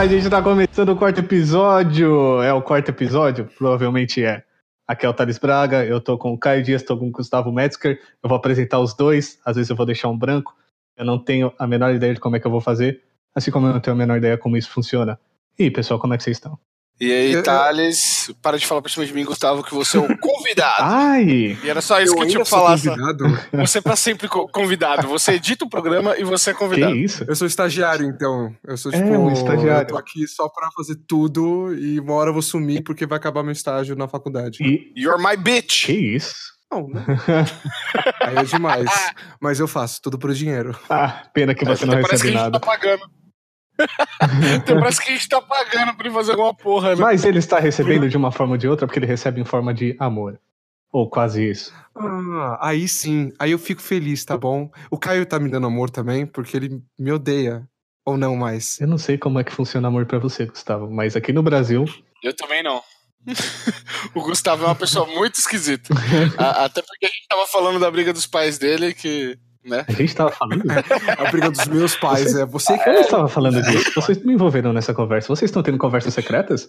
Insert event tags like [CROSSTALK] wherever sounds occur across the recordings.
a gente tá começando o quarto episódio. É o quarto episódio? Provavelmente é. Aqui é o Thales Braga, eu tô com o Caio Dias, tô com o Gustavo Metzger. Eu vou apresentar os dois, às vezes eu vou deixar um branco. Eu não tenho a menor ideia de como é que eu vou fazer, assim como eu não tenho a menor ideia como isso funciona. E aí, pessoal, como é que vocês estão? E aí, Thales, para de falar pra cima de mim, Gustavo, que você é o [LAUGHS] convidado. Ai! E era só isso Eu que eu tinha pra sou falar. convidado? Você é pra sempre co- convidado. Você edita o programa e você é Que convidado. isso? Eu sou estagiário, então. Eu sou É, tipo. um estagiário. Eu tô aqui só pra fazer tudo e uma hora eu vou sumir porque vai acabar meu estágio na faculdade. E You're my bitch. que isso? Não, né? [LAUGHS] Aí é demais. Mas eu faço tudo por dinheiro. Ah, pena que você não Até parece recebe que a gente nada. tá pagando. Até [LAUGHS] parece que a gente tá pagando pra ele fazer alguma porra, né? Mas ele está recebendo de uma forma ou de outra porque ele recebe em forma de amor. Ou quase isso. Ah, aí sim. Aí eu fico feliz, tá bom? O Caio tá me dando amor também, porque ele me odeia. Ou não mais. Eu não sei como é que funciona amor pra você, Gustavo, mas aqui no Brasil, Eu também não. [LAUGHS] o Gustavo é uma pessoa muito esquisita. [LAUGHS] A- Até porque a gente tava falando da briga dos pais dele, que. Né? a gente tava falando. [LAUGHS] É a briga dos meus pais, é você que. Eu não estava falando disso. Vocês me envolveram nessa conversa. Vocês estão tendo conversas secretas?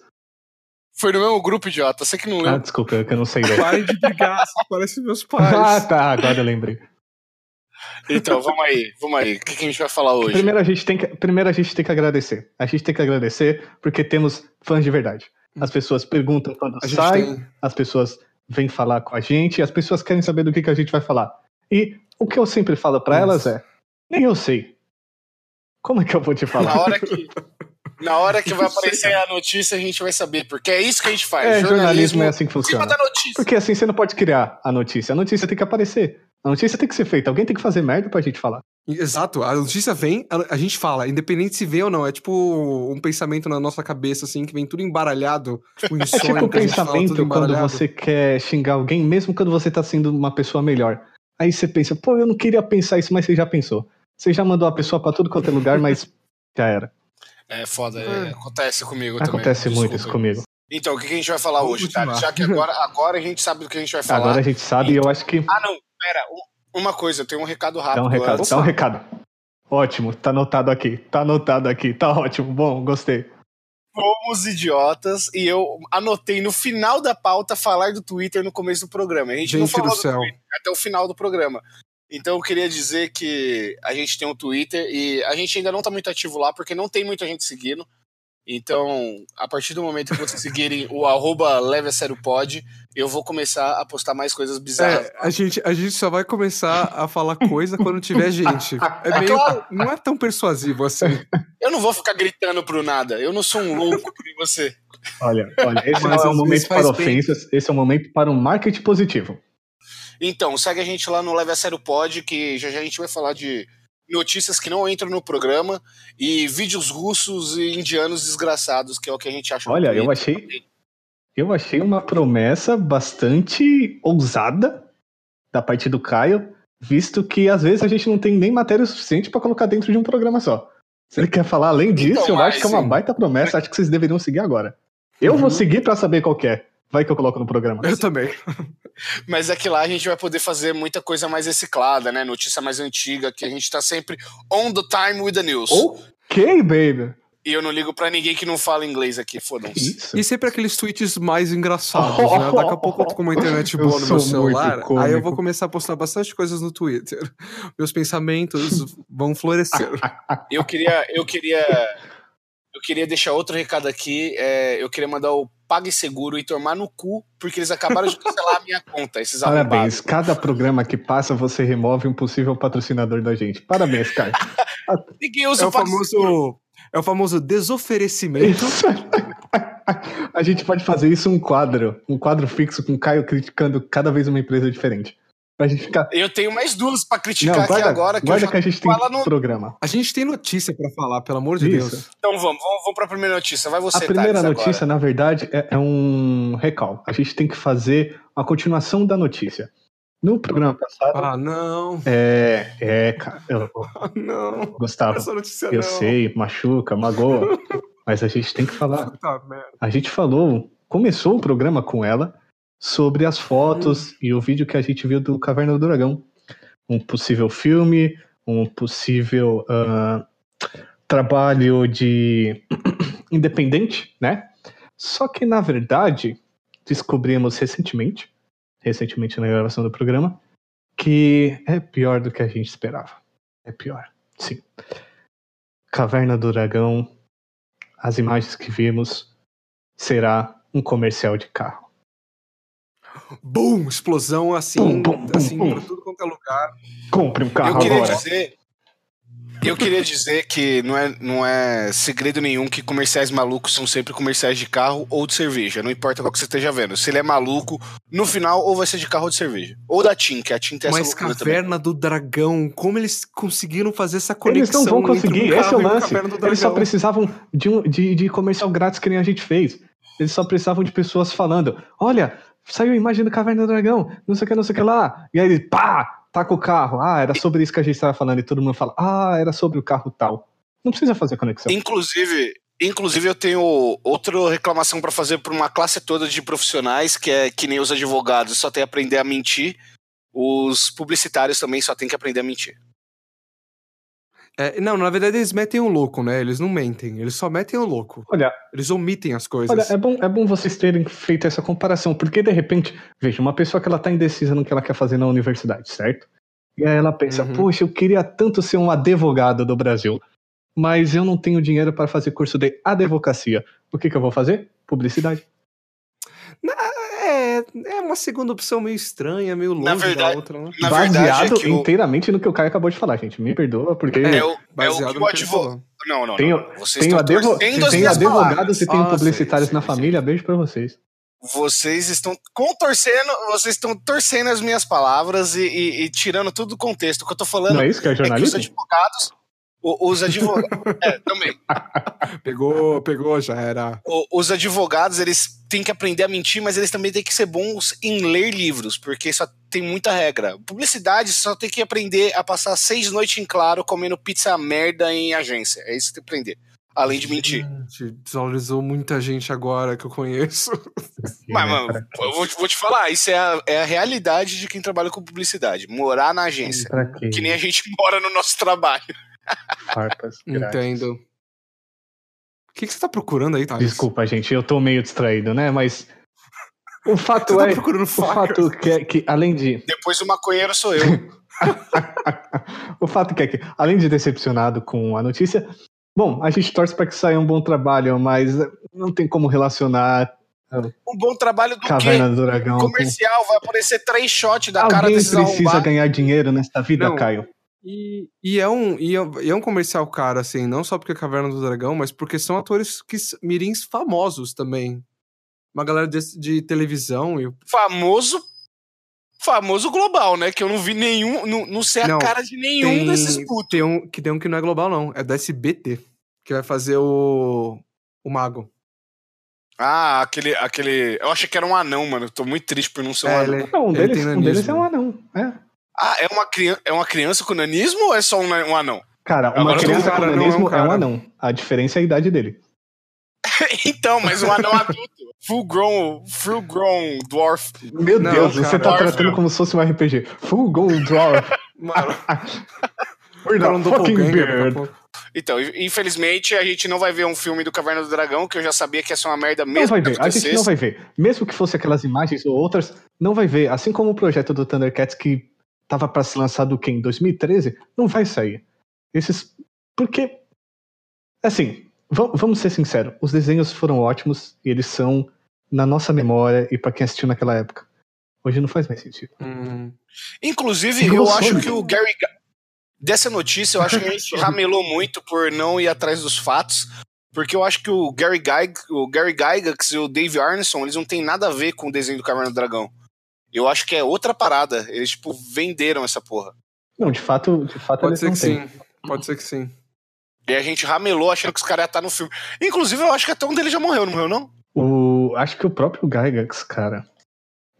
Foi no mesmo grupo, idiota. Você que não Ah, lembra. desculpa, eu que eu não sei daí. Pai de brigar, [LAUGHS] você parece meus pais. Ah, tá, agora eu lembrei. Então, vamos aí, vamos aí. O que, que a gente vai falar hoje? Primeiro a, gente tem que, primeiro a gente tem que agradecer. A gente tem que agradecer porque temos fãs de verdade. As pessoas perguntam quando A sai, tem. as pessoas vêm falar com a gente, as pessoas querem saber do que, que a gente vai falar. E o que eu sempre falo pra Isso. elas é: nem eu sei. Como é que eu vou te falar? Na hora que, [LAUGHS] na hora que vai aparecer a notícia, a gente vai saber, porque é isso que a gente faz. É, jornalismo é assim que funciona. da notícia. Porque assim você não pode criar a notícia. A notícia tem que aparecer. A notícia tem que ser feita. Alguém tem que fazer merda pra gente falar. Exato, a notícia vem, a, gente fala, independente se vê ou não. É tipo um pensamento na nossa cabeça, assim, que vem tudo embaralhado. Tipo, É tipo o pensamento quando você quer xingar alguém, mesmo quando você tá sendo uma pessoa melhor. Aí você pensa, pô, eu não queria pensar isso, mas você já pensou. Você já mandou a pessoa pra tudo quanto é lugar, mas [LAUGHS] já era. É foda, é, acontece comigo também. Acontece muito isso comigo. Então, o que, a gente vai falar Vamos hoje, tá? continuar. Já que agora, [LAUGHS] agora a gente sabe do que a gente vai falar. Agora a gente sabe e eu acho que Ah, não, pera. um- Uma coisa, eu tenho um recado rápido. dá um recado, antes. dá um recado. Ótimo, tá anotado aqui, tá anotado aqui, tá ótimo, bom, gostei. Fomos idiotas e eu anotei no final da pauta falar do Twitter no começo do programa. A gente, não Gente falou do do. Twitter até o final do programa. Então eu queria dizer que a gente tem um Twitter e a gente ainda não tá muito ativo lá porque não tem muita gente seguindo. Então, a partir do momento que vocês seguirem o arroba leve a sério pod, eu vou começar a postar mais coisas bizarras. É, a gente, a gente só vai começar a falar coisa quando tiver gente. [LAUGHS] É meio, claro. não é tão persuasivo assim. Eu não vou ficar gritando pro nada. Eu não sou um louco que você. Olha, olha, esse Mas não é um momento para faz bem. ofensas, esse é um momento para um marketing positivo. Então, segue a gente lá no Leve a Sério Pod, que já já a gente vai falar de notícias que não entram no programa e vídeos russos e indianos desgraçados, que é o que a gente acha. Olha, eu achei- Eu achei uma promessa bastante ousada da parte do Caio, visto que às vezes a gente não tem nem matéria suficiente para colocar dentro de um programa só. Se ele quer falar além disso, Então, eu acho que é uma baita promessa, acho que vocês deveriam seguir agora. Eu vou Uhum. seguir para saber qual é. Vai que eu coloco no programa. Eu também. [LAUGHS] Mas é que lá a gente vai poder fazer muita coisa mais reciclada, né? Notícia mais antiga, que a gente tá sempre on the time with the news. Ok, baby. E eu não ligo pra ninguém que não fala inglês aqui, fodam-se. Isso. E sempre aqueles tweets mais engraçados, né? [LAUGHS] Daqui a pouco eu tô com uma internet boa no meu celular. Aí eu vou começar a postar bastante coisas no Twitter. Meus pensamentos vão florescer. Eu queria, eu queria, eu queria deixar outro recado aqui. é, eu queria mandar o PagSeguro e tomar no cu, porque eles acabaram de cancelar a minha conta, esses arrombados. [LAUGHS] Parabéns. Cada programa que passa, você remove um possível patrocinador da gente. Parabéns, Caio. [LAUGHS] Ninguém usa É o famoso, é o famoso desoferecimento. Isso. [LAUGHS] A gente pode fazer isso um quadro, um quadro fixo com o Caio criticando cada vez uma empresa diferente. Pra gente ficar. Eu tenho mais duas pra criticar Não, aqui guarda, agora. Que eu guarda já... que a gente tem fala no- programa. A gente tem notícia pra falar, pelo amor de Isso. Deus. Então vamos, vamos, vamos pra primeira notícia. Vai você, A primeira Thales, notícia, na verdade, é, é um recal. A gente tem que fazer a continuação da notícia. No programa passado. Ah, não. É, é, cara. eu- [LAUGHS] Ah, não. Gustavo, Essa notícia eu não. sei, machuca, magoa. [LAUGHS] mas a gente tem que falar. Puta merda. A gente falou, começou o programa com ela sobre as fotos e o vídeo que a gente viu do Caverna do Dragão. Um possível filme, um possível ah, trabalho de [CLEARS THROAT] independente, né? Só que, na verdade, descobrimos recentemente, recentemente na gravação do programa, que é pior do que a gente esperava. É pior, sim. Caverna do Dragão, as imagens que vimos, será um comercial de carro. Bum! Explosão assim, Bum, bum, bum, assim bum. pra tudo quanto é lugar. Compre um carro Eu queria agora. dizer. Eu queria dizer que não é, não é segredo nenhum que comerciais malucos são sempre comerciais de carro ou de cerveja. Não importa qual que você esteja vendo. Se ele é maluco, no final, ou vai ser de carro ou de cerveja. Ou da TIM, que a TIM tem essa Mas loucura também. Caverna do Dragão, como eles conseguiram fazer essa Eles conexão? não vão entre um conseguir, esse é o lance. Caverna Eles só precisavam de, um, de, de comercial grátis que nem a gente fez. Eles só precisavam de pessoas falando: olha, saiu a imagem do Caverna do Dragão, não sei o que, não sei o que lá. E aí ele, pá, tá com o carro. Ah, era sobre isso que a gente estava falando. E todo mundo fala: ah, era sobre o carro tal. Não precisa fazer conexão. Inclusive, inclusive eu tenho outra reclamação pra fazer para uma classe toda de profissionais, que é que nem os advogados só tem que aprender a mentir. Os publicitários também só tem que aprender a mentir. É, não, na verdade eles metem o louco, né? Eles não mentem, eles só metem o louco. Olha, Eles omitem as coisas. Olha, é bom, é bom vocês terem feito essa comparação, porque de repente, veja, uma pessoa que ela tá indecisa no que ela quer fazer na universidade, certo? E aí ela pensa, Uhum. poxa, eu queria tanto ser um advogado do Brasil, mas eu não tenho dinheiro para fazer curso de advocacia. O que, que eu vou fazer? Publicidade. É, é uma segunda opção meio estranha, meio longe Na verdade- da outra, né? Na verdade, Baseado é o, inteiramente no que o Caio acabou de falar, gente. Me perdoa, porque é o, é o Baseado que no o que ele advogado. Não, não, tenho, não. Vocês tenho, estão advo, tenho minhas advogados palavras. e Ah, sei, publicitários sei, na sei. família. Beijo pra vocês. Vocês estão contorcendo, vocês estão torcendo as minhas palavras e, e- e tirando tudo do contexto. O que eu tô falando Não é isso que é é que os jornalismo? advogados. O- Os advogados. [LAUGHS] é, também. Pegou, pegou, já era. O- Os advogados, eles têm que aprender a mentir, mas eles também têm que ser bons em ler livros, porque só tem muita regra. Publicidade só tem que aprender a passar seis noites em claro comendo pizza merda em agência. É isso que tem que aprender. Além de mentir. Gente, desvalorizou muita gente agora que eu conheço. Mas, mano, eu vou, te- vou te falar, isso é a, é a realidade de quem trabalha com publicidade. Morar na agência. Que nem a gente [LAUGHS] mora no nosso trabalho. Farpas [LAUGHS] grátis. Entendo. O que, que você tá procurando aí, Thales? Desculpa, gente, eu tô meio distraído, né? Mas o [LAUGHS] fato Você tá é, procurando o fato que, é que além de Depois o maconheiro sou eu. [LAUGHS] o fato que é que além de decepcionado com a notícia, bom, a gente torce para que saia um bom trabalho, mas não tem como relacionar Um bom trabalho do Caverna quê? do Dragão com Comercial, vai aparecer três shots da cara alguém desses precisa arrombados. ganhar dinheiro nesta vida, Não. Caio. E, e, é um, e, é, e é um comercial caro, assim, não só porque é Caverna do Dragão, mas porque são atores que, mirins famosos também. Uma galera de, de televisão e Famoso. Famoso global, né? Que eu não vi nenhum. Não, não sei a Não, cara de nenhum tem, desses putos. tem um que tem um que não é global, não. É da SBT. Que vai fazer o. O Mago. Ah, aquele, aquele. Eu achei que era um anão, mano. Eu tô muito triste por não ser um É, anão. ele- Não, um Ele deles, tem um deles é um anão. É. Ah, é uma, criança, é uma criança com nanismo ou é só um, um anão? Cara, uma Agora criança um cara, com não é um nanismo é um cara. anão. A diferença é a idade dele. [LAUGHS] então, mas um anão adulto. Full grown, full grown dwarf. Meu Não, Deus, você cara. tá tratando como se fosse um RPG. Full Gold Draw. [LAUGHS] Mano, We're um the fucking beard. Então, infelizmente, a gente não vai ver um filme do Caverna do Dragão, que eu já sabia que ia ser uma merda mesmo. Não vai ver, a gente não vai ver. Mesmo que fosse aquelas imagens ou outras, não vai ver. Assim como o projeto do Thundercats que tava pra ser lançado o quê? Em 2013, não vai sair. Esses. Porque. Assim, va- vamos ser sinceros, os desenhos foram ótimos e eles são na nossa memória e pra quem assistiu naquela época. Hoje não faz mais sentido. Hum, Inclusive, eu acho que o Gary. Ga- Dessa notícia, eu acho que a gente [LAUGHS] ramelou muito por não ir atrás dos fatos. Porque eu acho que o Gary, Gyg, o Gary Gygax e o Dave Arneson, eles não têm nada a ver com o desenho do Caverna do Dragão. Eu acho que é outra parada. Eles, tipo, venderam essa porra. Não, de fato, de fato pode eles ser não que têm. sim. Pode ser que sim. E a gente ramelou achando que os caras iam estar no filme. Inclusive, eu acho que até um deles já morreu, não morreu, não? O, acho que o próprio Gygax, cara.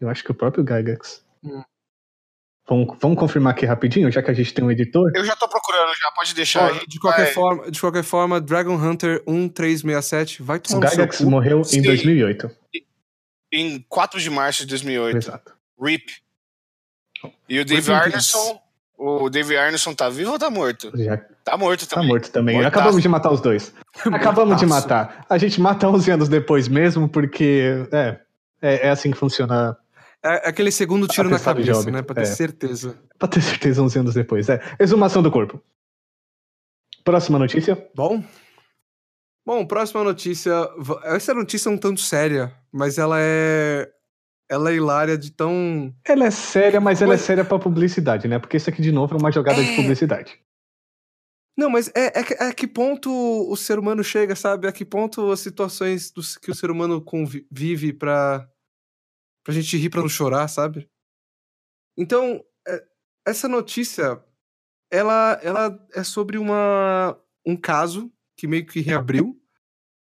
Eu acho que o próprio Gygax. Hum. Vamos, vamos confirmar aqui rapidinho, já que a gente tem um editor. Eu já tô procurando, já pode deixar. Ó, a gente de, qualquer vai- forma, de qualquer forma, Dragon Hunter 1367 vai O tomar seu Gygax morreu Sim. em 2008. Em 4 de março de 2008. Exato. RIP. E o Dave Arneson, O David Arneson tá vivo ou tá morto? Já Tá morto tá também. morto também. Mortaço. Acabamos de matar os dois. [LAUGHS] Acabamos de matar. A gente mata 11 anos depois mesmo, porque é, é, é assim que funciona. É aquele segundo tiro na cabeça, né? Pra ter é. certeza. Pra ter certeza, 11 anos depois. É. Exumação do corpo. Próxima notícia. Bom. Bom, próxima notícia. Essa notícia é um tanto séria, mas ela é. Ela é hilária de tão. Ela é séria, mas ela é séria pra publicidade, né? Porque isso aqui, de novo, é uma jogada de É. publicidade. Não, mas é, é, que- é que ponto o ser humano chega, sabe? A que ponto as situações dos- que o ser humano convive pra, pra gente rir pra não chorar, sabe? Então, é- essa notícia, ela, ela é sobre uma, um caso que meio que reabriu,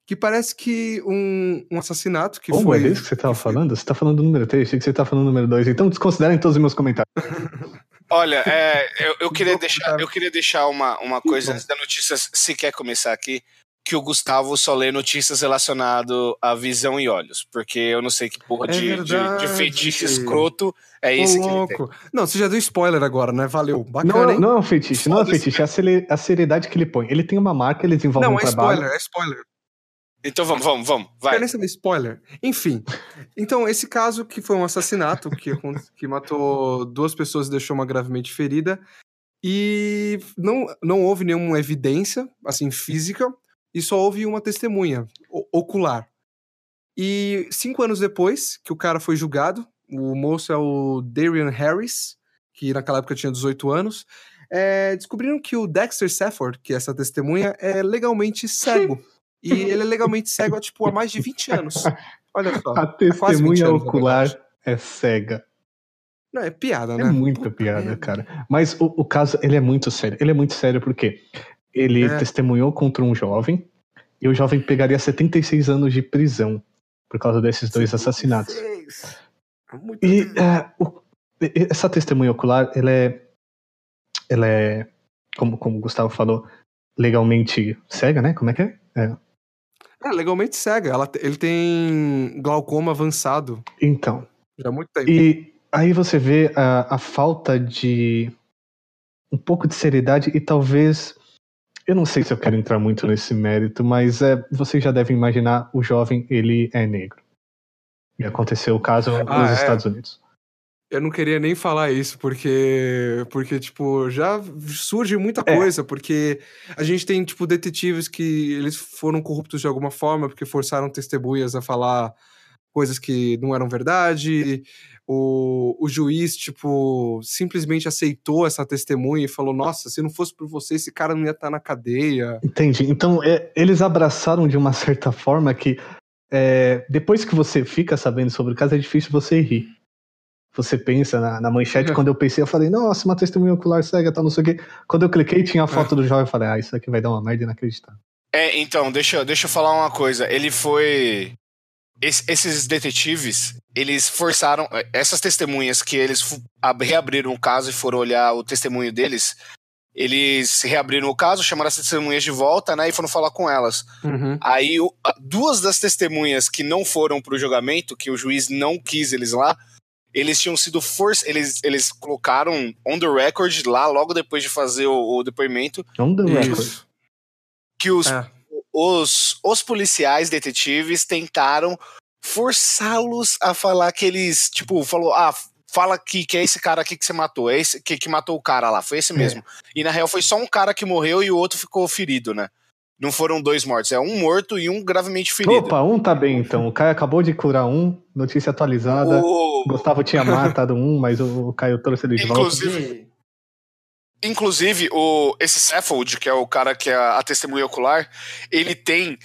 que parece que um, um assassinato que Como foi... é isso que você tava que foi- falando? Você tá falando do número 3, achei que você tá falando do número 2. Então desconsiderem todos os meus comentários. [LAUGHS] Olha, é, eu, eu queria deixar, eu queria deixar uma, uma coisa antes da notícia sequer começar aqui, que o Gustavo só lê notícias relacionadas à visão e olhos, porque eu não sei que porra É de, de, de verdade. feitiço escroto é esse que ele tem. Não, você já deu spoiler agora, né? Valeu. Não, Bacana, hein? não é um feitiço, não é um feitiço, é a, seriedade que ele põe. Ele tem uma marca, ele desenvolve Não, um é trabalho. spoiler, é spoiler. Então vamos, vamos, vamos, Vai. nem saber spoiler. Enfim. Então, esse caso que foi um assassinato que, que matou duas pessoas e deixou uma gravemente ferida. E não, não houve nenhuma evidência, assim, física, e só houve uma testemunha ocular. E cinco anos depois que o cara foi julgado, o moço é o Darian Harris, que naquela época tinha 18 anos, é, descobriram que o Dexter Safford, que é essa testemunha, é legalmente cego. [LAUGHS] E ele é legalmente cego há, tipo, há mais de 20 anos. Olha só. A Há quase 20 testemunha anos, ocular é cega. Não, é piada, É né? muita Puta piada, merda. cara. Mas o, o caso, ele é muito sério. Ele é muito sério porque ele É. testemunhou contra um jovem e o jovem pegaria 76 anos de prisão por causa desses dois assassinatos. 76. É muito E é, o- essa testemunha ocular, ela é, ela é, como, como o Gustavo falou, legalmente cega, né? Como é que é? É. É, legalmente cega. Ela, ele tem glaucoma avançado Então, já há muito tempo. e aí você vê a, a falta de um pouco de seriedade e talvez, eu não sei se eu quero entrar muito nesse mérito, mas é, vocês já devem imaginar, o jovem, ele é negro. E aconteceu o caso Ah, nos é? Estados Unidos. Eu não queria nem falar isso, porque, porque tipo, já surge muita É. coisa, porque a gente tem, tipo, detetives que eles foram corruptos de alguma forma, porque forçaram testemunhas a falar coisas que não eram verdade. O, o juiz, tipo, simplesmente aceitou essa testemunha e falou: Nossa, se não fosse por você, esse cara não ia estar na cadeia. Entendi. Então, é, eles abraçaram de uma certa forma que é, depois que você fica sabendo sobre o caso, é difícil você rir. Você pensa na, na manchete, É. quando eu pensei, eu falei, nossa, uma testemunha ocular cega, tal, não sei o quê. Quando eu cliquei, tinha a foto do jovem, eu falei, ah, isso aqui vai dar uma merda inacreditável. É, então, deixa, eu- deixa eu falar uma coisa. Ele foi. es- esses detetives, eles forçaram. Essas testemunhas que eles reabriram o caso e foram olhar o testemunho deles, eles reabriram o caso, chamaram as testemunhas de volta, né? E foram falar com elas. Uhum. Aí, duas das testemunhas que não foram pro julgamento, que o juiz não quis eles lá, eles tinham sido forçados. Eles, eles colocaram on the record lá, logo depois de fazer o, o depoimento, On the record. Que os É. os, os policiais detetives tentaram forçá-los a falar que eles, tipo, falou, ah, fala que, que é esse cara aqui que você matou, é esse que, que matou o cara lá, foi esse mesmo. E na real foi só um cara que morreu e o outro ficou ferido, né? Não foram dois mortos, é um morto e um gravemente ferido. Opa, um tá bem então. O Caio acabou de curar um, notícia atualizada. O- Gustavo tinha [LAUGHS] matado um, mas o Caio trouxe ele de volta. Inclusive, inclusive o, esse Saffold, que é o cara que é a, a testemunha ocular, ele tem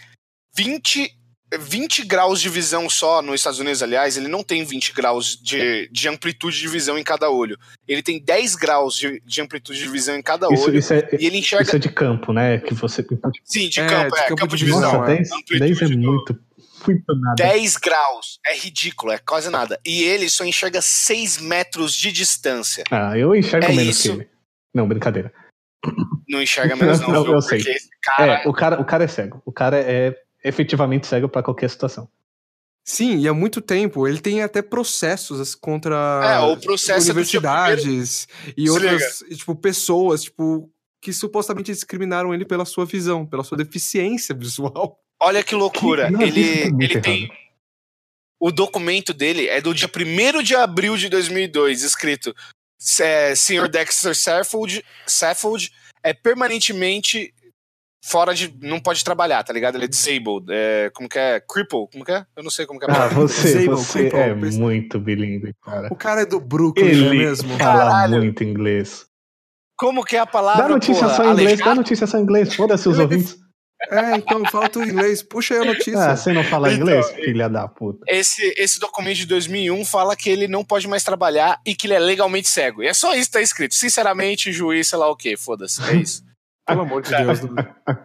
20, 20 graus de visão só nos Estados Unidos, aliás, ele não tem 20 graus de, de amplitude de visão em cada olho. Ele tem 10 graus de, de amplitude de visão em cada Isso, olho. isso, é, E ele enxerga. isso é de campo, né? Que você. Sim, de É, campo, de é, campo campo de de visão. Nossa, é. 10, Amplitude 10 é do- muito, muito nada. 10 graus. É ridículo, é quase nada. E ele só enxerga 6 metros de distância. Ah, eu enxergo É menos isso. que ele. Não, brincadeira. Não enxerga menos, [LAUGHS] não, Não, viu? eu sei. Porque esse cara. É, o cara, o cara é cego. O cara é efetivamente cego pra qualquer situação. Sim, e há muito tempo. Ele tem até processos contra É, o processo é universidades e Se outras, e, tipo, pessoas, tipo, que supostamente discriminaram ele pela sua visão, pela sua deficiência visual. [LAUGHS] Olha que loucura. Isso ele tá ele tem. O documento dele é do dia 1 de abril de 2002, escrito: é, Sr. Dexter Saffold, Saffold é permanentemente fora de. não pode trabalhar, tá ligado? Ele é disabled. É, como que é? Cripple? Como que é? Eu não sei como que é a Ah, palavra. você, Disable, você cripple, é muito bilíngue, cara. O cara é do Brooklyn, não é Ele mesmo? fala Caralho. muito inglês. Como que é a palavra? Dá notícia porra? só em inglês, dá notícia só em inglês. Foda-se os Ele é ouvintes. É, então, fala tudo em inglês. Puxa aí a notícia. Ah, você não fala Então, inglês, filha da puta. Esse, esse documento de 2001 fala que ele não pode mais trabalhar e que ele é legalmente cego. E é só isso que tá escrito. Sinceramente, juiz, sei lá o quê, foda-se. É isso. Pelo amor de Deus. Dudu.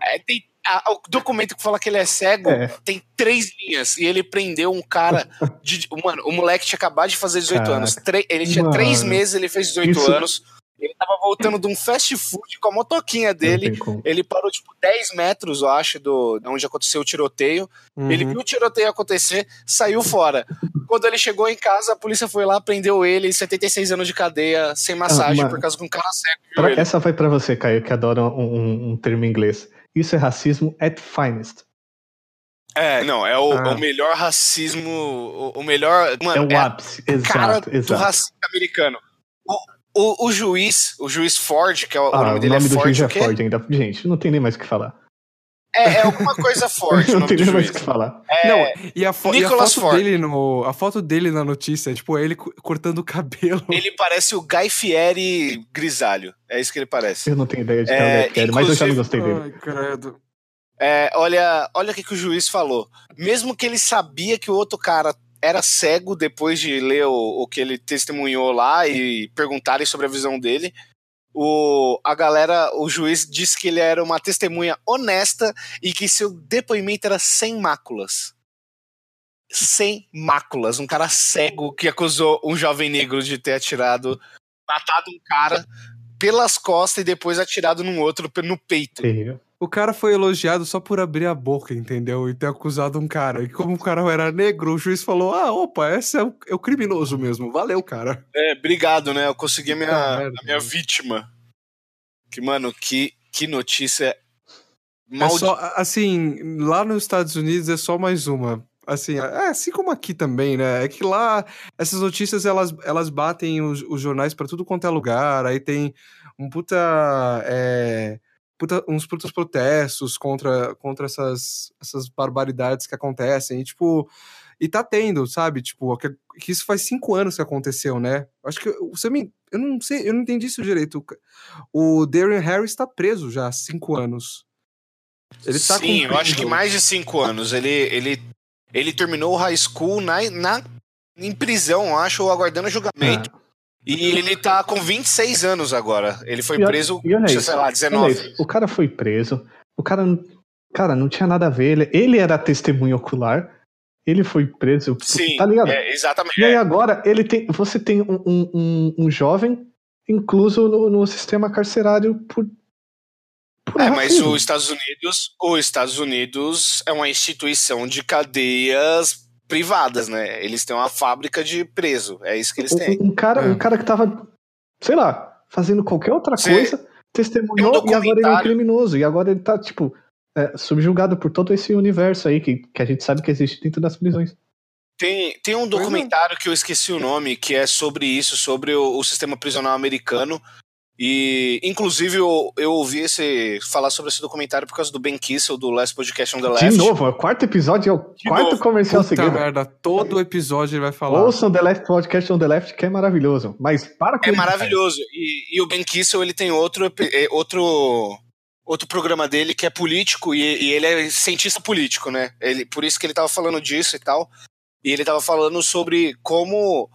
É, tem, a- o documento que fala que ele é cego É. tem três linhas. E ele prendeu um cara. De, mano, o moleque tinha acabado de fazer 18 Caraca. anos. Tre- ele tinha três Mano. meses, ele fez 18 Isso- anos. Ele tava voltando de um fast food com a motoquinha dele. Ele parou, tipo, 10 metros, eu acho, do, de onde aconteceu o tiroteio. Ele Uhum. viu o tiroteio acontecer, saiu fora. Quando ele chegou em casa, a polícia foi lá, prendeu ele, 76 anos de cadeia, sem massagem, mano. por causa que um cara cego ele. essa vai pra você, Caio, que adora um, um- um termo inglês. Isso é racismo at finest. É, não, é o, Ah. o melhor racismo, o, o melhor. É Mano, o é, ápice. cara Exato, do exato. racismo americano. O, o, o juiz, o juiz Ford, que é o, o Ah, nome o dele nome é do Ford, juiz é? Ford ainda. Gente, não tem nem mais o que falar. É, é alguma coisa [LAUGHS] Ford, não tem nem mais o que falar. Não, e a, fo e a foto Ford. dele no. A foto dele na notícia é tipo ele co- cortando o cabelo. Ele parece o Guy Fieri grisalho. É isso que ele parece. Eu não tenho ideia de quem É, é o Guy Fieri, mas eu já não gostei dele. Ai, credo. É, olha, olha o que, que o juiz falou. Mesmo que ele sabia que o outro cara era cego depois de ler o, o que ele testemunhou lá e perguntarem sobre a visão dele, o, a galera, o juiz disse que ele era uma testemunha honesta e que seu depoimento era sem máculas. Sem máculas. Um cara cego que acusou um jovem negro de ter atirado, matado um cara pelas costas e depois atirado num outro no peito. Terrível. O cara foi elogiado só por abrir a boca, entendeu? E ter acusado um cara. E como o cara era negro, o juiz falou: Ah, opa, esse é o, é o criminoso mesmo. Valeu, cara. É, obrigado, né? Eu consegui a minha, merda, a minha vítima. Que, mano, que, que notícia É maldita. só, assim, lá nos Estados Unidos é só mais uma. Assim, é assim como aqui também, né? É que lá essas notícias elas, elas batem os, os jornais pra tudo quanto é lugar. Aí tem um puta, é, puta- uns putos protestos contra, contra essas, essas barbaridades que acontecem. E, tipo, e tá tendo, sabe? Tipo, que, que isso faz cinco anos que aconteceu, né? Acho que você me. Eu não sei, eu não entendi isso direito. O Darren Harris tá preso já há cinco anos. Ele tá Sim, eu acho que mais de cinco anos. Ele, ele, ele terminou o high school na, na, em prisão, acho, aguardando julgamento. Ah, E ele tá com 26 anos agora. Ele foi E preso, e olha sei lá, olha 19. isso, o cara foi preso. O cara, não- cara, não tinha nada a ver. Ele, ele era testemunha ocular. Ele foi preso. Sim, tá ligado? é, exatamente. E aí agora ele tem, você tem um, um, um- jovem incluso no, no sistema carcerário por. por É, mas os Estados Unidos, os Estados Unidos é uma instituição de cadeias privadas, né? Eles têm uma fábrica de preso, é isso que eles têm. Um, cara, É. um cara que tava, sei lá, fazendo qualquer outra Sim. coisa, testemunhou Tem um e agora ele é um criminoso. E agora ele tá, tipo, é, subjugado por todo esse universo aí que, que a gente sabe que existe dentro das prisões. Tem, tem um documentário que eu esqueci o nome, que é sobre isso, sobre o, o sistema prisional americano. E, inclusive, eu, eu ouvi esse, falar sobre esse documentário por causa do Ben Kissel, do Last Podcast on the Left. De novo, é o quarto episódio, é o De quarto novo. comercial Puta seguido. merda, todo episódio ele vai falar. Ouçam The Left Podcast on the Left, que é maravilhoso. Mas para com É maravilhoso. E, e o Ben Kissel, ele tem outro, eh, outro, outro programa dele que é político, e, e ele é cientista político, né? Ele, por isso que ele tava falando disso e tal. E ele tava falando sobre como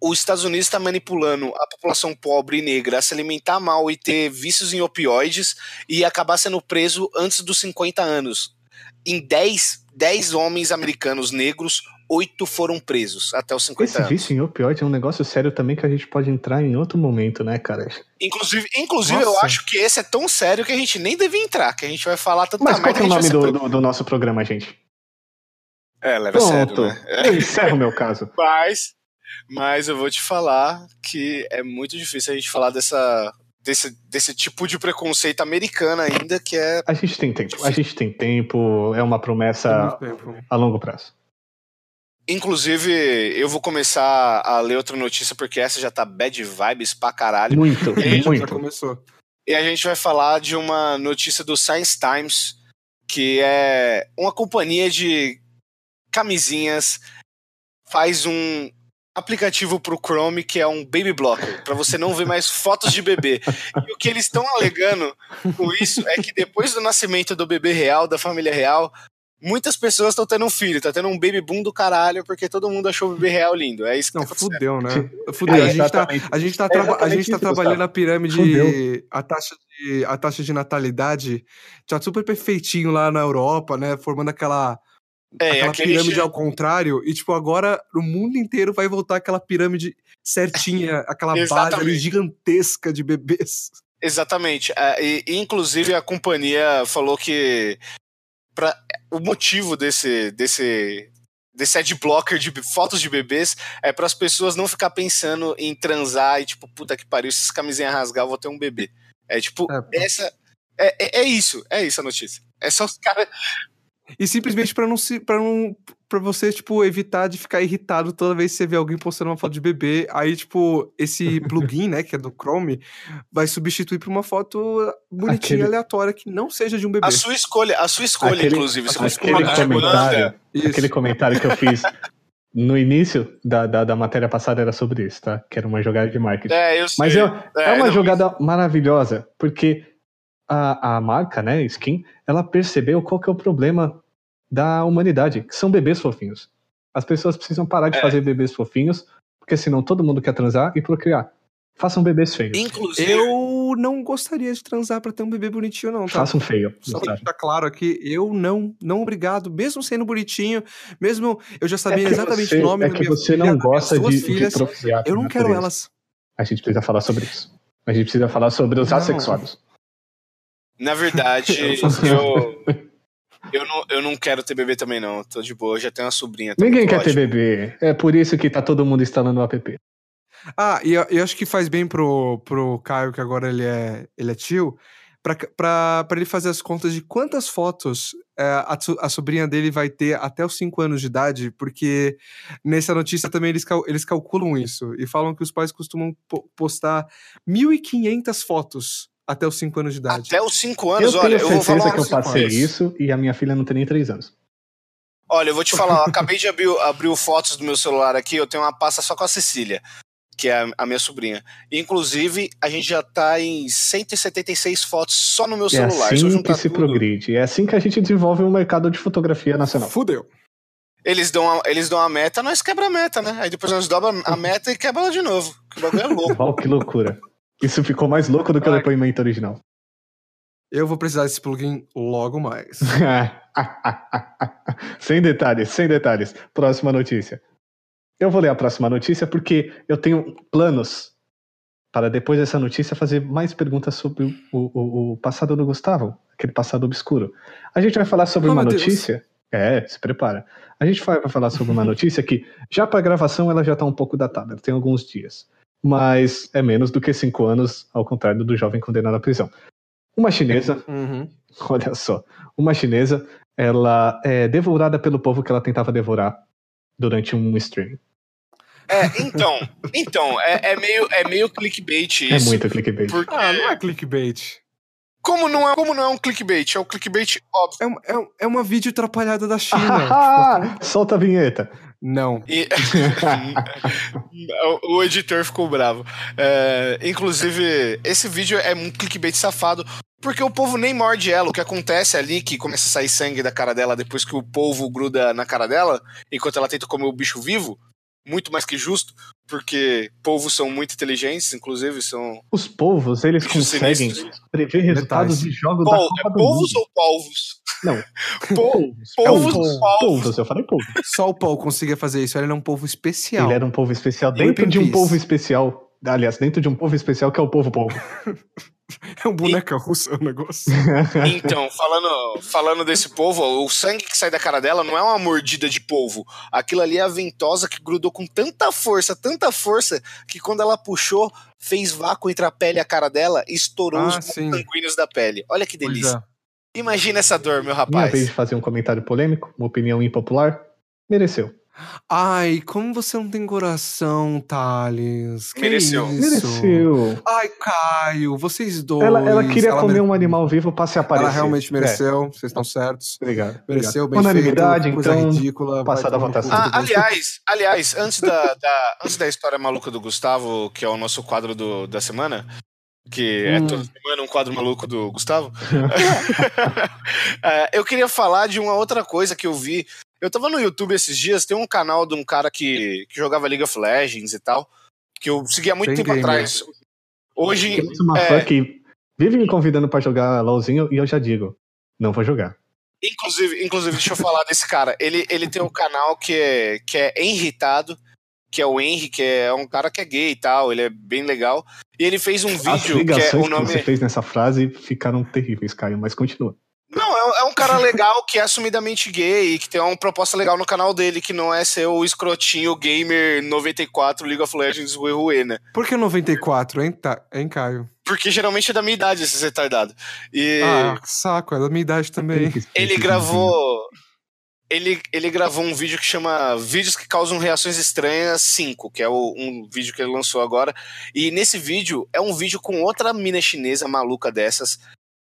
os Estados Unidos está manipulando a população pobre e negra a se alimentar mal e ter vícios em opioides e acabar sendo preso antes dos 50 anos. Em 10, 10 homens americanos negros, 8 foram presos até os 50 Esse anos. vício em opioide é um negócio sério também que a gente pode entrar em outro momento, né, cara? Inclusive, inclusive eu acho que esse é tão sério que a gente nem devia entrar, que a gente vai falar tanta Mas qual é o nome do, do, do nosso programa, gente? É, leva a sério, Pronto. né? Eu encerro o meu caso. [LAUGHS] Mas, mas eu vou te falar que é muito difícil a gente falar dessa, desse, desse tipo de preconceito americano ainda, que é. A gente tem tempo. A gente tem tempo. É uma promessa a longo prazo. Inclusive, eu vou começar a ler outra notícia, porque essa já tá bad vibes pra caralho. Muito, Gente, Já muito. começou. E a gente vai falar de uma notícia do Science Times, que é uma companhia de camisinhas, faz um aplicativo pro Chrome que é um baby blocker, para você não ver mais fotos de bebê. E o que eles estão alegando com isso é que depois do nascimento do bebê real, da família real, muitas pessoas estão tendo um filho, tá tendo um baby boom do caralho, porque todo mundo achou o bebê real lindo. É isso que Não, tá fudeu, né? Fudeu. É, a gente tá, a gente tá, É a gente tá trabalhando a pirâmide, Fudeu. a taxa de, a taxa de natalidade tá super perfeitinho lá na Europa, né? Formando aquela, É, aquela pirâmide che- ao contrário. E, tipo, agora o mundo inteiro vai voltar aquela pirâmide certinha, [LAUGHS] aquela base ali gigantesca de bebês. Exatamente. É, e, inclusive a companhia falou que pra, o motivo desse desse desse adblocker de fotos de bebês é para as pessoas não ficar pensando em transar e tipo, puta que pariu, se essa camisinha rasgar, eu vou ter um bebê. É tipo, É. essa é, é, é isso, é isso a notícia. É só os caras E simplesmente pra não se. para não. Pra você, tipo, evitar de ficar irritado toda vez que você vê alguém postando uma foto de bebê. Aí, tipo, esse [LAUGHS] plugin, né, que é do Chrome, vai substituir por uma foto bonitinha, Aquele- aleatória, que não seja de um bebê. a sua escolha, a sua escolha Aquele- inclusive, se você Aquele comentário, aquele comentário que eu fiz no início da, da, da matéria passada era sobre isso, tá? Que era uma jogada de marketing. é, eu sei. Mas é, é uma jogada maravilhosa, porque a, a marca, né, Skin, ela percebeu qual que é o problema da humanidade, que são bebês fofinhos. As pessoas precisam parar de É. fazer bebês fofinhos, porque senão todo mundo quer transar e procriar. Façam bebês feios. Inclusive, Eu não gostaria de transar pra ter um bebê bonitinho, não, tá? Façam feio. Só pra deixar claro aqui, eu não, não obrigado, mesmo sendo bonitinho, mesmo eu já É sabia que exatamente você, o nome é que você filha, não gosta de, de filhas, procriar. eu não quero elas. A gente precisa falar sobre isso. A gente precisa falar sobre os Não. assexuados. Na verdade, [LAUGHS] Eu eu, não, eu não quero ter bebê também, não. Tô de boa, eu já tenho uma sobrinha. tá Ninguém quer ter ótimo. bebê. É por isso que tá todo mundo instalando o app. Ah, e eu, eu acho que faz bem pro, pro Caio, que agora ele é, ele é tio, pra, pra, pra ele fazer as contas de quantas fotos é, a, a sobrinha dele vai ter até os 5 anos de idade, porque nessa notícia também eles, cal- eles calculam isso e falam que os pais costumam po- postar 1.500 fotos até os 5 anos de idade. Até os 5 Eu anos, tenho olha, eu vou certeza falar que eu passei coisa. isso e a minha filha não tem nem 3 anos. Olha, eu vou te [LAUGHS] falar, eu acabei de abrir, abrir o fotos do meu celular aqui, eu tenho uma pasta só com a Cecília, que é a, a minha sobrinha. Inclusive, a gente já tá em 176 fotos só no meu É celular. Se eu assim que se tudo, progride. É assim que a gente desenvolve um mercado de fotografia nacional. Fudeu. eles dão, a, eles dão a meta, nós quebra a meta, né? Aí depois nós dobra a meta e quebra ela de novo. Que bagulho é louco. [LAUGHS] Uau, que loucura. Isso ficou mais louco do que o depoimento original. Eu vou precisar desse plugin logo mais. [LAUGHS] sem detalhes, sem detalhes. Próxima notícia. Eu vou ler a próxima notícia porque eu tenho planos para depois dessa notícia fazer mais perguntas sobre o, o- o passado do Gustavo, aquele passado obscuro. A gente vai falar sobre Oh, uma Deus. notícia. É, se prepara. A gente vai falar sobre uma [LAUGHS] notícia que, já para gravação, ela já está um pouco datada, tem alguns dias. Mas é menos do que cinco anos, ao contrário do jovem condenado à prisão. Uma chinesa Uhum. [LAUGHS] Olha só, uma chinesa, ela é devorada pelo povo que ela tentava devorar durante um stream. É, então, então, é, é meio, é meio clickbait isso. É muito clickbait. Porque, Ah, não é clickbait. como, não é, como não é um clickbait? É um clickbait óbvio. É, um- é, um- é uma vídeo atrapalhada da China. tipo, [LAUGHS] Solta a vinheta. Não. E- [LAUGHS] o, editor ficou bravo. É, inclusive, esse vídeo é um clickbait safado, porque o povo nem morde ela. O que acontece ali, que começa a sair sangue da cara dela depois que o polvo gruda na cara dela, enquanto ela tenta comer o bicho vivo, muito mais que justo, porque polvos são muito inteligentes, inclusive, são. Os povos, eles conseguem sinistros. prever resultados de jogos Pol- da é Copa do polvos Mundo. ou polvos? Não, [LAUGHS] Po- polvos. polvos polvos. ou polvos? Polvos, eu falei. Só o Paul conseguia fazer isso. Ele era um povo especial. Ele era um povo especial dentro de um povo especial aliás, dentro de um povo especial que é o povo povo. [LAUGHS] É um boneca russa o negócio. [LAUGHS] Então, falando, falando desse polvo, o sangue que sai da cara dela não é uma mordida de polvo. Aquilo ali é a ventosa que grudou com tanta força, tanta força, que quando ela puxou, fez vácuo entre a pele e a cara dela e estourou Ah, os sanguíneos da pele. Olha que delícia. é. Imagina essa dor, meu Minha rapaz. vez de fazer um comentário polêmico, uma opinião impopular, mereceu. Ai, como você não tem coração, Thales? Que Mereceu. isso? Mereceu. Ai, Caio, vocês dois. Ela, ela queria comer mere- um animal vivo pra se aparecer. Ela realmente É, mereceu, vocês estão certos. obrigado. Mereceu, obrigado. bem Unanimidade, feito, coisa então, ridícula. passada a votação. Ah, aliás, aliás, antes da, da- antes da história maluca do Gustavo, que é o nosso quadro do- da semana, que é Hum. toda semana um quadro maluco do Gustavo, [LAUGHS] é, eu queria falar de uma outra coisa que eu vi. Eu tava no YouTube esses dias, tem um canal de um cara que, que jogava League of Legends e tal, que eu seguia há muito tempo gamer. atrás. Hoje, Eu sou uma É. fã que vive me convidando pra jogar LOLzinho e eu já digo, não vou jogar. Inclusive, inclusive, deixa eu falar desse cara. Ele, ele tem um canal que é, que é Henritado, que é o Henry, que é um cara que é gay e tal, ele é bem legal. E ele fez um As vídeo que é ligações o que, nome. você fez nessa frase ficaram terríveis, Caio, mas continua. Não, é, é um cara legal que é assumidamente gay e que tem uma proposta legal no canal dele, que não é ser o escrotinho gamer 94 League of Legends Rue Rue, né? Por que 94, hein, tá, hein Caio? Porque geralmente é da minha idade esse retardado. E Ah, saco, é da minha idade também. ele gravou. Ele, ele gravou um vídeo que chama Vídeos que Causam Reações Estranhas 5, que é o- um vídeo que ele lançou agora. E nesse vídeo é um vídeo com outra mina chinesa maluca dessas,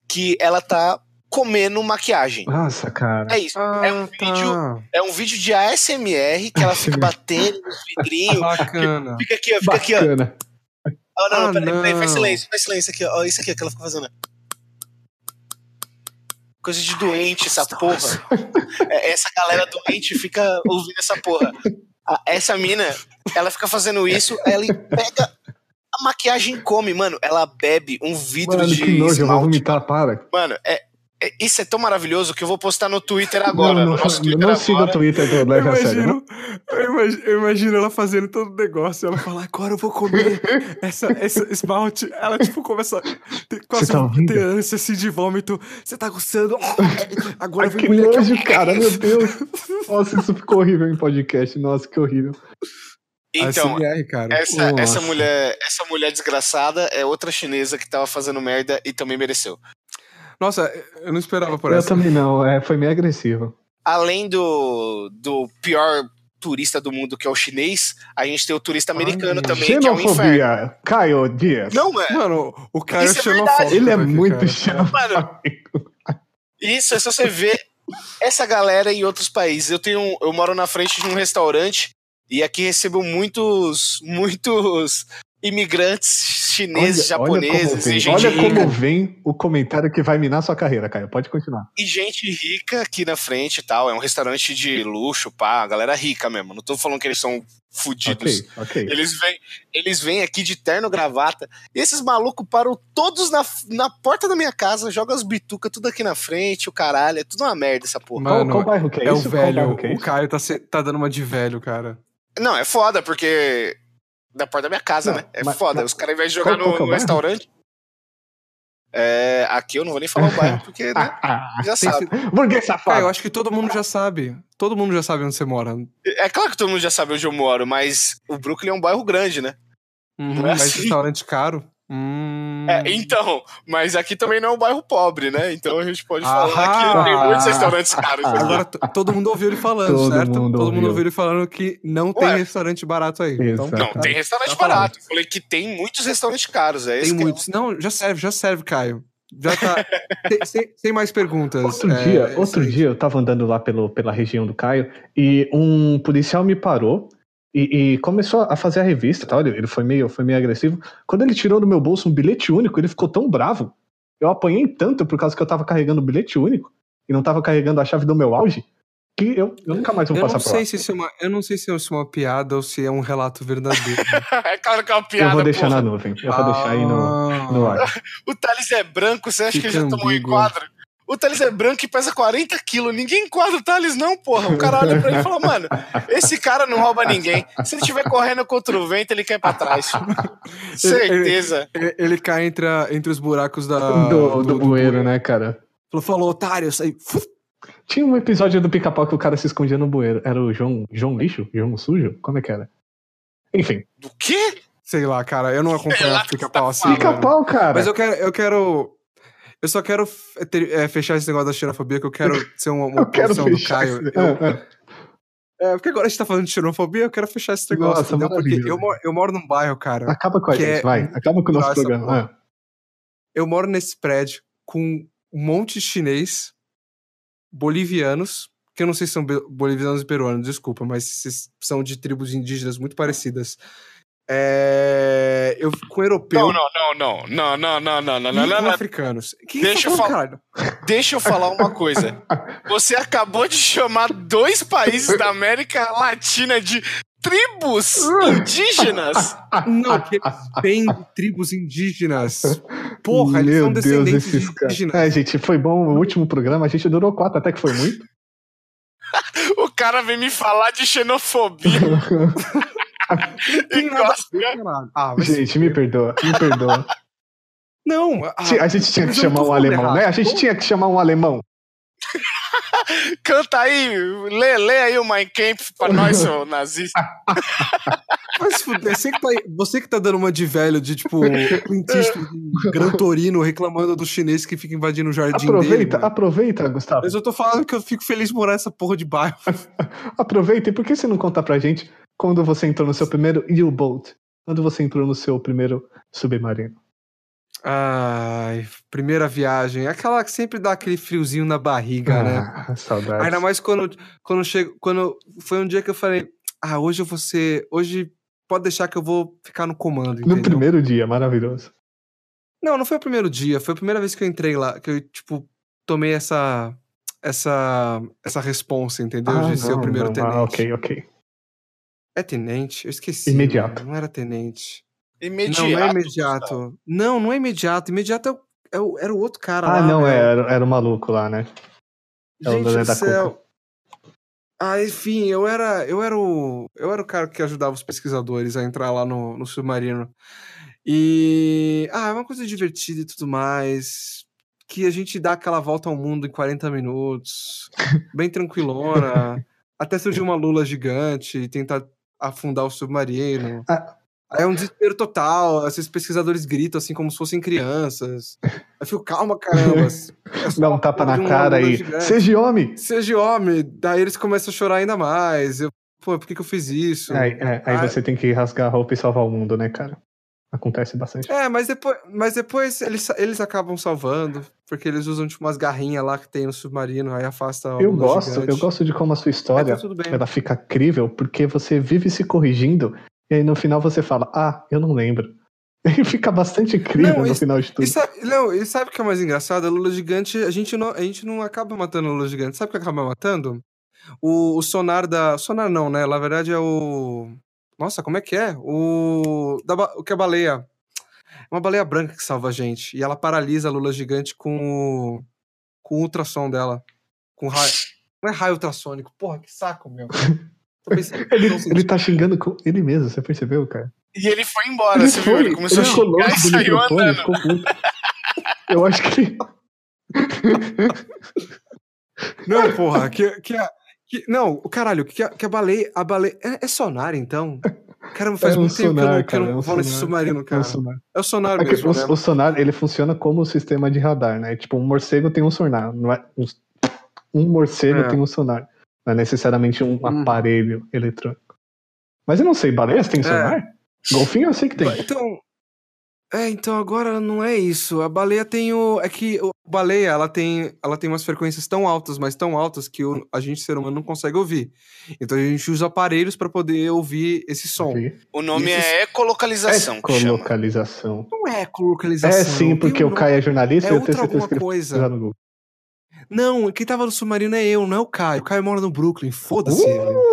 que ela tá comendo maquiagem. Nossa, cara. É isso. Ah, É um vídeo- tá. É um vídeo de ASMR que ela fica [LAUGHS] batendo nos vidrinhos. Bacana. Fica aqui, ó, fica aqui, ó. Bacana. Ah, não, Ah, peraí, peraí, faz não. silêncio, faz silêncio aqui, ó. Isso aqui, ó, que ela fica fazendo. Coisa de doente, essa porra. É, Essa galera doente fica ouvindo essa porra. Essa mina, ela fica fazendo isso, ela pega a maquiagem e come, mano. Ela bebe um vidro Mano, de que nojo, eu vou esmalte. vomitar, para. Mano, é- isso é tão maravilhoso que eu vou postar no Twitter agora. não, no não, Twitter não siga o. Twitter do Eu a Sério. não. imagino, eu, imagino, eu imagino ela fazendo todo o negócio. Ela fala, agora eu vou comer essa, essa esmalte. Ela, tipo, começa a ter, quase tá ouvindo? ter ânsia assim, de vômito. Você tá gostando? [LAUGHS] Agora Ai, eu vou que aqui. nojo, cara, meu Deus. Nossa, isso ficou horrível em podcast. Nossa, que horrível. Então. Essa, Nossa. essa mulher, essa mulher desgraçada é outra chinesa que tava fazendo merda e também mereceu. Nossa, eu não esperava por Eu essa. também não, é, foi meio agressivo. Além do, do pior turista do mundo, que é o chinês, a gente tem o turista americano Ai, também, que é um inferno. Xenofobia. Caio Dias. Não, é. Mano, o cara Isso é é verdade. xenofóbico. Ele é aqui, muito cara. xenofóbico. Isso é só você ver essa galera em outros países. Eu tenho, eu moro na frente de um restaurante e aqui recebo muitos, muitos imigrantes chineses, Olha- olha como japoneses e gente Olha rica. como vem o comentário que vai minar sua carreira, Caio. Pode continuar. E gente rica aqui na frente e tal. É um restaurante de luxo, pá, a galera rica mesmo. Não tô falando que eles são fudidos. Ok, ok. Eles vêm, eles vêm aqui de terno gravata. E esses malucos param todos na, na porta da minha casa, jogam as bitucas tudo aqui na frente, o caralho. É tudo uma merda essa porra. Qual, Mano, qual bairro que é, É o isso? Qual velho. é O? Caio tá, tá dando uma de velho, cara. Não, é foda, porque. Da porta da minha casa, Não, né? É mas- foda. mas- Os caras, ao invés de jogar qual- no, que é no restaurante. É, aqui eu não vou nem falar o bairro, [LAUGHS] porque né, Ah, ah, já sabe. burguês Cara, safado. eu acho que todo mundo já sabe. Todo mundo já sabe onde você mora. É claro que todo mundo já sabe onde eu moro, mas o Brooklyn é um bairro grande, né? Uhum, Não é mas assim. restaurante caro. Hum. É, então, mas aqui também não é um bairro pobre, né? Então a gente pode falar Ahá. que tem muitos restaurantes caros. aqui. Agora todo mundo ouviu ele falando, Todo certo? mundo todo mundo ouviu. ouviu ele falando que não tem Ué. restaurante barato aí. Então. Não, tá- tem restaurante tá barato. Eu falei que tem muitos restaurantes caros. É esse Tem que é- muitos. Não, já serve, já serve, Caio. Já tá. [LAUGHS] sem, sem- mais perguntas. Outro É, dia, é outro dia eu tava andando lá pelo, pela região do Caio e um policial me parou e, e começou a fazer a revista, tá? Ele ele foi meio, foi meio agressivo. Quando ele tirou do meu bolso um bilhete único, ele ficou tão bravo. Eu apanhei tanto por causa que eu tava carregando o bilhete único e não tava carregando a chave do meu auge que eu, eu nunca mais vou Eu passar não, por lá. sei se isso é uma, eu não sei se isso é uma piada ou se é um relato verdadeiro. [LAUGHS] é claro que é uma piada. Eu vou deixar porra. na nuvem. Eu vou deixar aí no, no Ah, ar. O Thales é branco, você acha que Que ele já tomou um ambíguo. O Thales é branco e pesa 40 quilos. Ninguém enquadra o Thales, não, porra. O cara olha pra ele e fala, mano, esse cara não rouba ninguém. Se ele estiver correndo contra o vento, ele cai pra trás. Certeza. Ele, ele cai entre, a- entre os buracos da, do, do, bueiro, né, cara? Falou, falou, otário, sai. Tinha um episódio do pica-pau que o cara se escondia no bueiro. Era o João, João Lixo? João Sujo? Como é que era? Enfim. Do quê? Sei lá, cara, eu não acompanho pica-pau assim. tá mano. Pica-pau, cara. Mas eu quero, eu quero. Eu só quero é, fechar esse negócio da xenofobia, que eu quero [LAUGHS] ser uma, uma Eu posição do Caio. é, porque agora a gente tá falando de xenofobia, eu quero fechar esse negócio, Nossa, entendeu? Porque eu, moro- eu moro num bairro, cara. Acaba com a gente, é vai. Acaba com o nosso Nossa, programa. Ah. Eu moro nesse prédio com um monte de chinês, bolivianos, que eu não sei se são bolivianos e peruanos, desculpa, mas são de tribos indígenas muito parecidas. É, eu com europeu Não, não, não, não, não, não, não, não, não, não, não. africanos. Que Deixa eu tá caralho? Deixa eu falar uma coisa. Você acabou de chamar dois países da América Latina de tribos indígenas. Não, que eles vêm de tribos indígenas. Porra, eles Meu são Deus, descendentes de esses caras. indígenas. É, gente, foi bom o último programa. A gente durou quatro, até que foi muito. [LAUGHS] O cara vem me falar de xenofobia. [LAUGHS] Não tem [LAUGHS] E nada a gosta. ver, caralho. Ah, mas gente, me perdoa, me perdoa. não. ah, a gente tinha que mas chamar um alemão, errado. né? A gente tinha que chamar um alemão. [LAUGHS] Canta aí, lê, lê aí o Mein Kampf pra nós, seu [LAUGHS] nazista. Fuder, você que, tá, você que tá dando uma de velho, de tipo, de Gran Torino reclamando do chinês que fica invadindo o jardim Aproveita, dele. mano. aproveita, Gustavo. Mas eu tô falando que eu fico feliz de morar nessa porra de bairro. Aproveita. E por que você não conta pra gente quando você entrou no seu primeiro U-Boat? Quando você entrou no seu primeiro submarino? Ai, primeira viagem. Aquela que sempre dá aquele friozinho na barriga, né? Ah, saudades. Ainda mais quando, quando chego. Quando foi um dia que eu falei, ah, hoje eu vou ser. Hoje pode deixar que eu vou ficar no comando. No entendeu? primeiro dia, maravilhoso. Não, não foi o primeiro dia, foi a primeira vez que eu entrei lá, que eu, tipo, tomei essa. Essa. Essa responsa, entendeu? Ah, de ser o primeiro não. tenente. Ah, ok, ok. É tenente? Eu esqueci. Imediato. mano, Não era tenente. Imediato. Não, não é imediato. Não, não é imediato. Imediato é o- é o- era o outro cara Ah, lá. não, né? é, era, era o maluco lá, né? É o Gente Lelé do da céu. Ah, enfim, eu era, eu era o, eu era o cara que ajudava os pesquisadores a entrar lá no, no submarino. E ah, é uma coisa divertida e tudo mais, que a gente dá aquela volta ao mundo em 40 minutos, bem tranquilona, [LAUGHS] até surgir uma lula gigante e tentar afundar o submarino. Ah. Aí é um desespero total, esses pesquisadores gritam assim como se fossem crianças. Eu fico, calma, caramba. [LAUGHS] é Dá um tapa na uma cara aí. gigante Seja homem! seja homem, daí eles começam a chorar ainda mais. Eu, pô, por que, que eu fiz isso? Aí, é, aí você tem que rasgar a roupa e salvar o mundo, né, cara? Acontece bastante. É, mas depois, mas depois eles, eles acabam salvando, porque eles usam tipo umas garrinhas lá que tem no submarino, aí afasta Eu gosto, gigante. eu gosto de como a sua Aí história tá ela fica crível, porque você vive se corrigindo, e aí no final você fala, ah, eu não lembro. [LAUGHS] E fica bastante crível Não, no isso- final de tudo. E sabe, não, e sabe o que é mais engraçado? A lula gigante, a gente não, a gente não acaba matando a lula gigante. Sabe o que acaba matando? O, o sonar da. Sonar não, né? Na verdade é o. Nossa, como é que é? O. Da, ba- o que é a baleia? É uma baleia branca que salva a gente. E ela paralisa a lula gigante com o. com o ultrassom dela. Com raio. Não é raio ultrassônico. Porra, que saco, meu. [LAUGHS] Pensando Ele, ele tá xingando com ele mesmo, você percebeu, cara? E ele foi embora, Ele você viu? Ele começou a ele ficou xingar e saiu andando. ficou puto. Eu acho que ele. Não, porra, que, que, a, que Não, o caralho, que a, que a baleia. A baleia. É, é sonar, então? Caramba, faz É um muito tempo que eu sonar, não, que eu cara, não é um nesse sonar. submarino, É cara. um sonar. É o sonar É que mesmo, o, né? o sonar ele funciona como um sistema de radar, né? Tipo, um morcego tem um sonar, não é? Um, um morcego É. tem um sonar, não é necessariamente um Uhum. aparelho eletrônico. Mas eu não sei, baleias tem sonar? Golfinho eu sei que tem. Então. É, então agora não é isso. A baleia tem o. É que o- a baleia ela tem, ela tem umas frequências tão altas, mas tão altas que o- a gente, ser humano, não consegue ouvir. Então a gente usa aparelhos para poder ouvir esse som. O nome é ecolocalização. que chama. Colocalização. Não é colocalização. É sim, porque o Caio é jornalista é e eu tenho outra certeza que ele coisa. pesquisar no Google. Não, quem tava no submarino é eu, não é o Caio. O Caio mora no Brooklyn. Foda-se. Uh!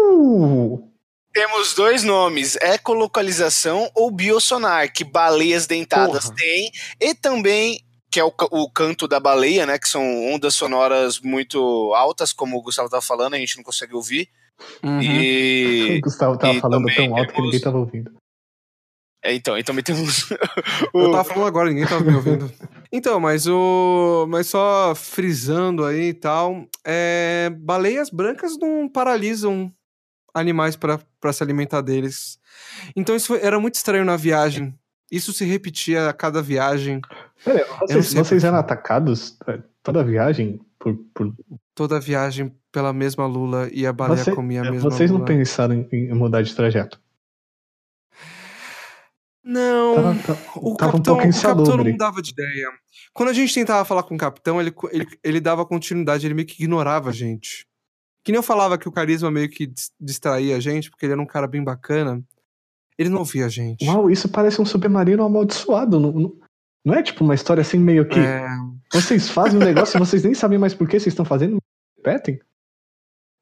Temos dois nomes, ecolocalização ou biosonar, que baleias dentadas Porra. têm, e também que é o, o, canto da baleia, né? Que são ondas sonoras muito altas, como o Gustavo tava falando, a gente não consegue ouvir. Uhum. E. [LAUGHS] O Gustavo tava falando tão alto que ninguém tava ouvindo. É, então, então temos. [LAUGHS] Eu tava falando agora, ninguém tava me ouvindo. Então, mas o. Mas só frisando aí e tal. É... Baleias brancas não paralisam animais para se alimentar deles. Então isso foi... era muito estranho na viagem. Isso se repetia a cada viagem. Pera, vocês, vocês eram atacados toda a viagem por, por, Toda a viagem pela mesma lula e a baleia Você, comia a mesma Vocês lula. não pensaram em, em mudar de trajeto? Não. Tava, tava, O tava capitão, um o capitão não mudava de ideia. Quando a gente tentava falar com o capitão, ele, ele, ele dava continuidade, ele meio que ignorava a gente. Que nem eu falava que o carisma meio que dis- distraía a gente, porque ele era um cara bem bacana. Ele não ouvia a gente. Uau, isso parece um submarino amaldiçoado. Não, não, não é tipo uma história assim meio que. É, Vocês fazem um negócio e vocês nem sabem mais por que vocês estão fazendo. Repetem?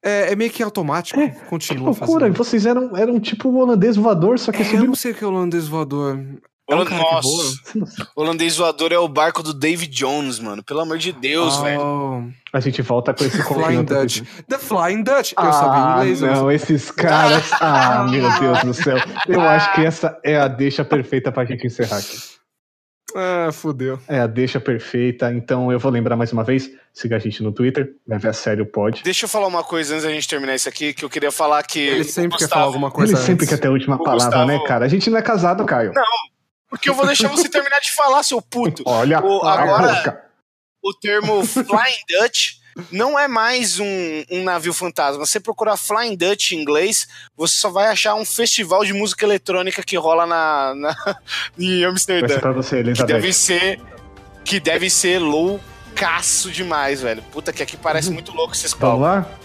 é, é meio que automático. É, Que Continua loucura! fazendo. Vocês eram, eram tipo o holandês voador, só que É, eu não sei o que é o holandês voador. É um cara que voa? Nossa, o holandês voador é o barco do David Jones, mano. Pelo amor de Deus, velho. Oh, A gente volta com esse Flying Dutch. The Flying Dutch. Eu Ah, sabia inglês. não, esses caras. [LAUGHS] Ah, meu Deus do céu. Eu acho que essa é a deixa perfeita pra gente encerrar aqui. Ah, fudeu. É a deixa perfeita. Então eu vou lembrar mais uma vez: siga a gente no Twitter, ver a sério pode. Deixa eu falar uma coisa antes da gente terminar isso aqui, que eu queria falar que. Ele sempre quer Gustavo- falar alguma coisa Ele sempre antes. quer ter a última O palavra, Gustavo- né, cara? A gente não é casado, Caio. Porque eu vou deixar você terminar de falar, seu puto. Olha O- agora-. O termo Flying Dutch não é mais um, um navio fantasma. Você procurar Flying Dutch em inglês, você só vai achar um festival de música eletrônica que rola na, na [LAUGHS] em Amsterdã. você, Que deve ser. Que deve ser loucaço demais, velho. Puta que aqui parece muito louco esses Vamos palcos. lá?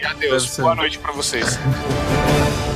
E adeus. Boa noite pra vocês. [LAUGHS]